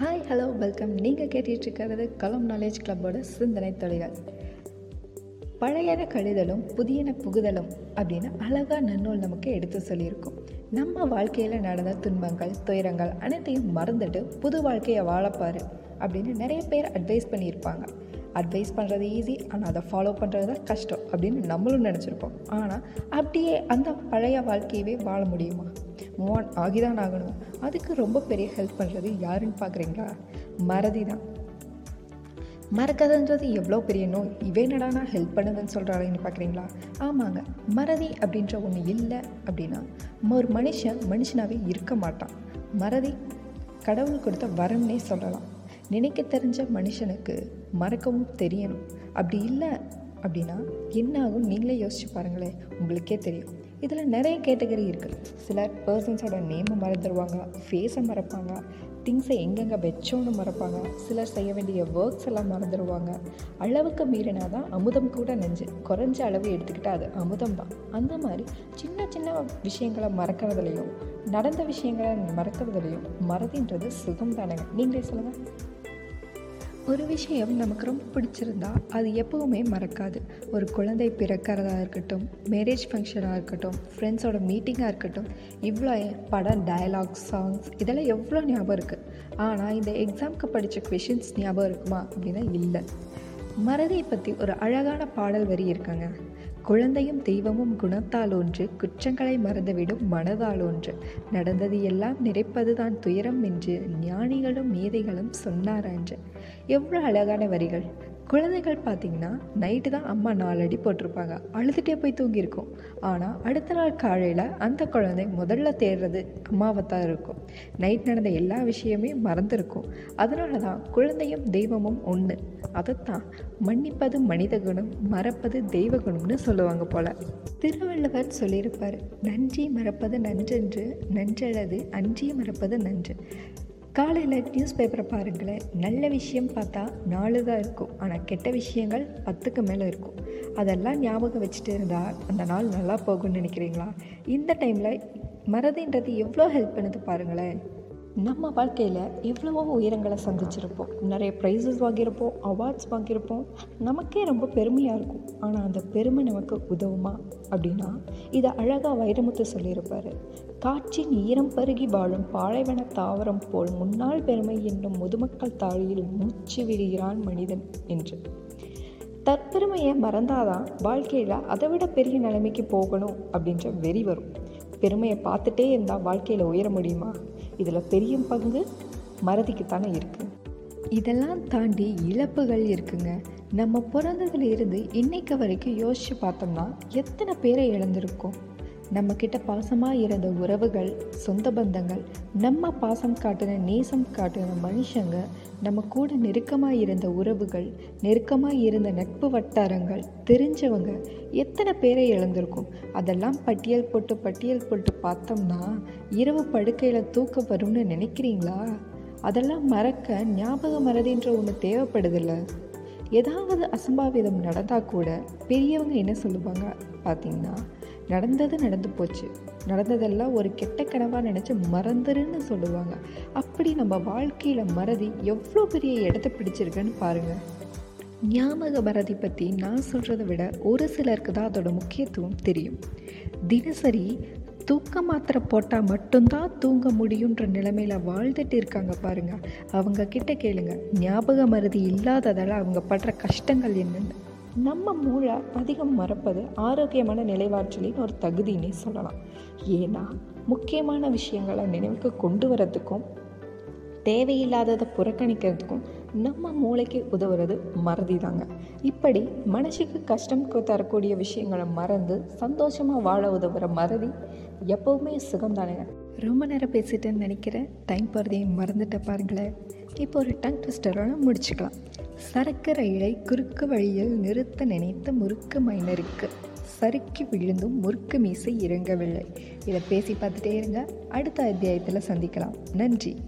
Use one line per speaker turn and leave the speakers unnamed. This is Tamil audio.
ஹாய் ஹலோ வெல்கம் நீங்கள் கேட்டுட்ருக்கிறது கலம் நாலேஜ் கிளப்போட சிந்தனை தொழில்கள். பழையன கழிதலும் புதியன புகுதலும் அப்படின்னு அழகாக நன்னூல் நமக்கு எடுத்து சொல்லியிருக்கோம். நம்ம வாழ்க்கையில் நடந்த துன்பங்கள் துயரங்கள் அனைத்தையும் மறந்துட்டு புது வாழ்க்கையை வாழப்பாரு அப்படின்னு நிறைய பேர் அட்வைஸ் பண்ணியிருப்பாங்க. அட்வைஸ் பண்ணுறது ஈஸி ஆனால் அதை ஃபாலோ பண்ணுறது தான் கஷ்டம் அப்படின்னு நம்மளும் நினச்சிருப்போம். ஆனால் அப்படியே அந்த பழைய வாழ்க்கையவே வாழ முடியுமா? மூவ் ஆன் ஆகிதான் ஆகணும். அதுக்கு ரொம்ப பெரிய ஹெல்ப் பண்ணுறது யாருன்னு பார்க்குறீங்களா? மறதி தான். மறக்காதுன்றது எவ்வளோ பெரிய நோய்? இவே நான் ஹெல்ப் பண்ணுதுன்னு சொல்கிறாங்கன்னு பார்க்குறீங்களா? ஆமாங்க. மறதி அப்படின்ற ஒன்று இல்லை அப்படின்னா ஒரு மனுஷன் மனுஷனாகவே இருக்க மாட்டான். மறதி கடவுள் கொடுத்த வரம்னே சொல்லலாம். நினைக்க தெரிஞ்ச மனுஷனுக்கு மறக்கவும் தெரியணும். அப்படி இல்லை அப்படின்னா என்ன ஆகும் நீங்களே யோசிச்சு பாருங்களேன். உங்களுக்கே தெரியும். இதில் நிறைய கேட்டகரி இருக்குது சிலர் பர்சன்ஸோட நேமை மறந்துடுவாங்க ஃபேஸை மறப்பாங்க திங்ஸை எங்கெங்கே வச்சோன்னு மறப்பாங்க சிலர் செய்ய வேண்டிய ஒர்க்ஸ் எல்லாம் மறந்துடுவாங்க அளவுக்கு மீறினா தான் அமுதம் கூட நெஞ்சு. குறைஞ்ச அளவு எடுத்துக்கிட்டால் அது அமுதம் தான். அந்த மாதிரி சின்ன சின்ன விஷயங்களை மறக்கிறதுலையும் நடந்த விஷயங்களை மறக்கிறதுலையும் மறதின்றது சுகம் தானேங்க நீங்களே சொல்லுங்கள் ஒரு விஷயம் நமக்கு ரொம்ப பிடிச்சிருந்தா அது எப்போவுமே மறக்காது. ஒரு குழந்தை பிறக்கிறதா இருக்கட்டும் மேரேஜ் ஃபங்க்ஷனாக இருக்கட்டும் ஃப்ரெண்ட்ஸோட மீட்டிங்காக இருக்கட்டும் இவ்வளோ படம் டயலாக் சாங்ஸ் இதெல்லாம் எவ்வளோ ஞாபகம் இருக்குது ஆனால் இந்த எக்ஸாமுக்கு படித்த கொஷின்ஸ் ஞாபகம் இருக்குமா அப்படின்னா இல்லை. மறதியை பற்றி ஒரு அழகான பாடல் வரி இருக்காங்க. குழந்தையும் தெய்வமும் குணத்தால் ஒன்று குற்றங்களை மறந்துவிடும் மனதால் ஒன்று. நடந்தது எல்லாம் நிறைப்பதுதான் துயரம் என்று ஞானிகளும் மேதைகளும் சொன்னாரான்று எவ்வளோ அழகான வரிகள். குழந்தைகள் பார்த்திங்கன்னா நைட்டு தான் அம்மா நாலு அடி போட்டிருப்பாங்க. அழுதுகிட்டே போய் தூங்கியிருக்கும். ஆனால் அடுத்த நாள் காலையில் அந்த குழந்தை முதல்ல தேடுறது அம்மாவை தான் இருக்கும். நைட் நடந்த எல்லா விஷயமே மறந்துருக்கும். அதனால தான் குழந்தையும் தெய்வமும் ஒன்று அதைத்தான் மன்னிப்பது மனித குணம் மறப்பது தெய்வ குணம்னு சொல்லுவாங்க போல். திருவள்ளுவர் சொல்லியிருப்பார் நன்றி மறப்பது நன்றென்று நன்றல்லது அன்றி மறப்பது நன்று. காலையில் நியூஸ் பேப்பரை பாருங்களேன் நல்ல விஷயம் பார்த்தா நாலு தான் இருக்கும். ஆனால் கெட்ட விஷயங்கள் பத்துக்கு மேலே இருக்கும். அதெல்லாம் ஞாபகம் வச்சுட்டு இருந்தால் அந்த நாள் நல்லா போகும்னு நினைக்கிறீங்களா? இந்த டைமில் மறதின்றது எவ்வளோ ஹெல்ப் பண்ணுது பாருங்களேன். நம்ம வாழ்க்கையில் எவ்வளவோ உயரங்களை சந்திச்சிருப்போம். நிறைய ப்ரைஸஸ் வாங்கியிருப்போம் அவார்ட்ஸ் வாங்கியிருப்போம். நமக்கே ரொம்ப பெருமையாக இருக்கும். ஆனால் அந்த பெருமை நமக்கு உதவுமா? அப்படின்னா இதை அழகாக வைரமுத்து சொல்லியிருப்பார். காற்றின் ஈரம் பருகி வாழும் பாலைவன தாவரம் போல் முன்னாள் பெருமை என்னும் முதுமக்கள் தாழியில் மூச்சு விடுகிறான் மனிதன் என்று. தற்பெருமையை மறந்தாதான் வாழ்க்கையில் அதை விட பெரிய நிலைமைக்கு போகணும் அப்படின்ற வெறி வரும். பெருமையை பார்த்துட்டே இருந்தால் வாழ்க்கையில் உயர முடியுமா? இதில் பெரிய பங்கு மறதிக்குத்தானே இருக்குது இதெல்லாம் தாண்டி இழப்புகள் இருக்குங்க. நம்ம பிறந்ததுல இருந்து இன்னைக்கு வரைக்கும் யோசித்து பார்த்தோம்னா எத்தனை பேரை இழந்திருக்கோம்? நம்மக்கிட்ட பாசமாக இருந்த உறவுகள் சொந்த பந்தங்கள் நம்ம பாசம் காட்டின நேசம் காட்டின மனுஷங்க நம்ம கூட நெருக்கமாக இருந்த உறவுகள் நெருக்கமாக இருந்த நட்பு வட்டாரங்கள் தெரிஞ்சவங்க எத்தனை பேரை இழந்திருக்கும்? அதெல்லாம் பட்டியல் போட்டு பட்டியல் போட்டு பார்த்தோம்னா இரவு படுக்கையில் தூக்க வரும்னு நினைக்கிறீங்களா? அதெல்லாம் மறக்க ஞாபக மறதின்ற ஒன்று தேவைப்படுதில்ல. ஏதாவது அசம்பாவிதம் நடந்தால் கூட பெரியவங்க என்ன சொல்லுவாங்க? பார்த்தீங்கன்னா நடந்தது நடந்து போச்சு. நடந்ததெல்லாம் ஒரு கெட்ட கனவாக நினச்சி மறந்துருன்னு சொல்லுவாங்க. அப்படி நம்ம வாழ்க்கையில் மறதி எவ்வளோ பெரிய இடத்த பிடிச்சிருக்குன்னு பாருங்கள் ஞாபக மறதி பற்றி நான் சொல்கிறத விட ஒரு சிலருக்கு தான் அதோட முக்கியத்துவம் தெரியும். தினசரி தூக்க மாத்திரை போட்டால் மட்டும்தான் தூங்க முடியுன்ற நிலைமையில் வாழ்ந்துட்டு இருக்காங்க பாருங்கள் அவங்க கிட்ட கேளுங்க. ஞாபக மருதி இல்லாததால் அவங்க படுற கஷ்டங்கள் என்னென்னு. நம்ம மூளை அதிகம் மறப்பது ஆரோக்கியமான நிலைவாற்றலின் ஒரு தகுதின்னே சொல்லலாம். ஏன்னா முக்கியமான விஷயங்களை நினைவுக்கு கொண்டு வரத்துக்கும் தேவையில்லாததை புறக்கணிக்கிறதுக்கும் நம்ம மூளைக்கு உதவுறது மறதி தாங்க இப்படி மனசுக்கு கஷ்டம் தரக்கூடிய விஷயங்களை மறந்து சந்தோஷமாக வாழ உதவுற மறதி எப்போவுமே சுகம்தானுங்க. ரொம்ப நேரம் பேசிட்டேன்னு நினைக்கிறேன். டைம் போகிறதையும் மறந்துட்ட பாருங்களேன். இப்போ ஒரு டங் ட்விஸ்டரோட முடிச்சுக்கலாம். சரக்கு ரயிலை குறுக்கு வழியில் நிறுத்த நினைத்த முறுக்கு மைனருக்கு. சறுக்கி விழுந்தும் முறுக்கு மீசை இறங்கவில்லை. இதை பேசி பார்த்துட்டே இருங்க. அடுத்த அத்தியாயத்தில் சந்திக்கலாம். நன்றி.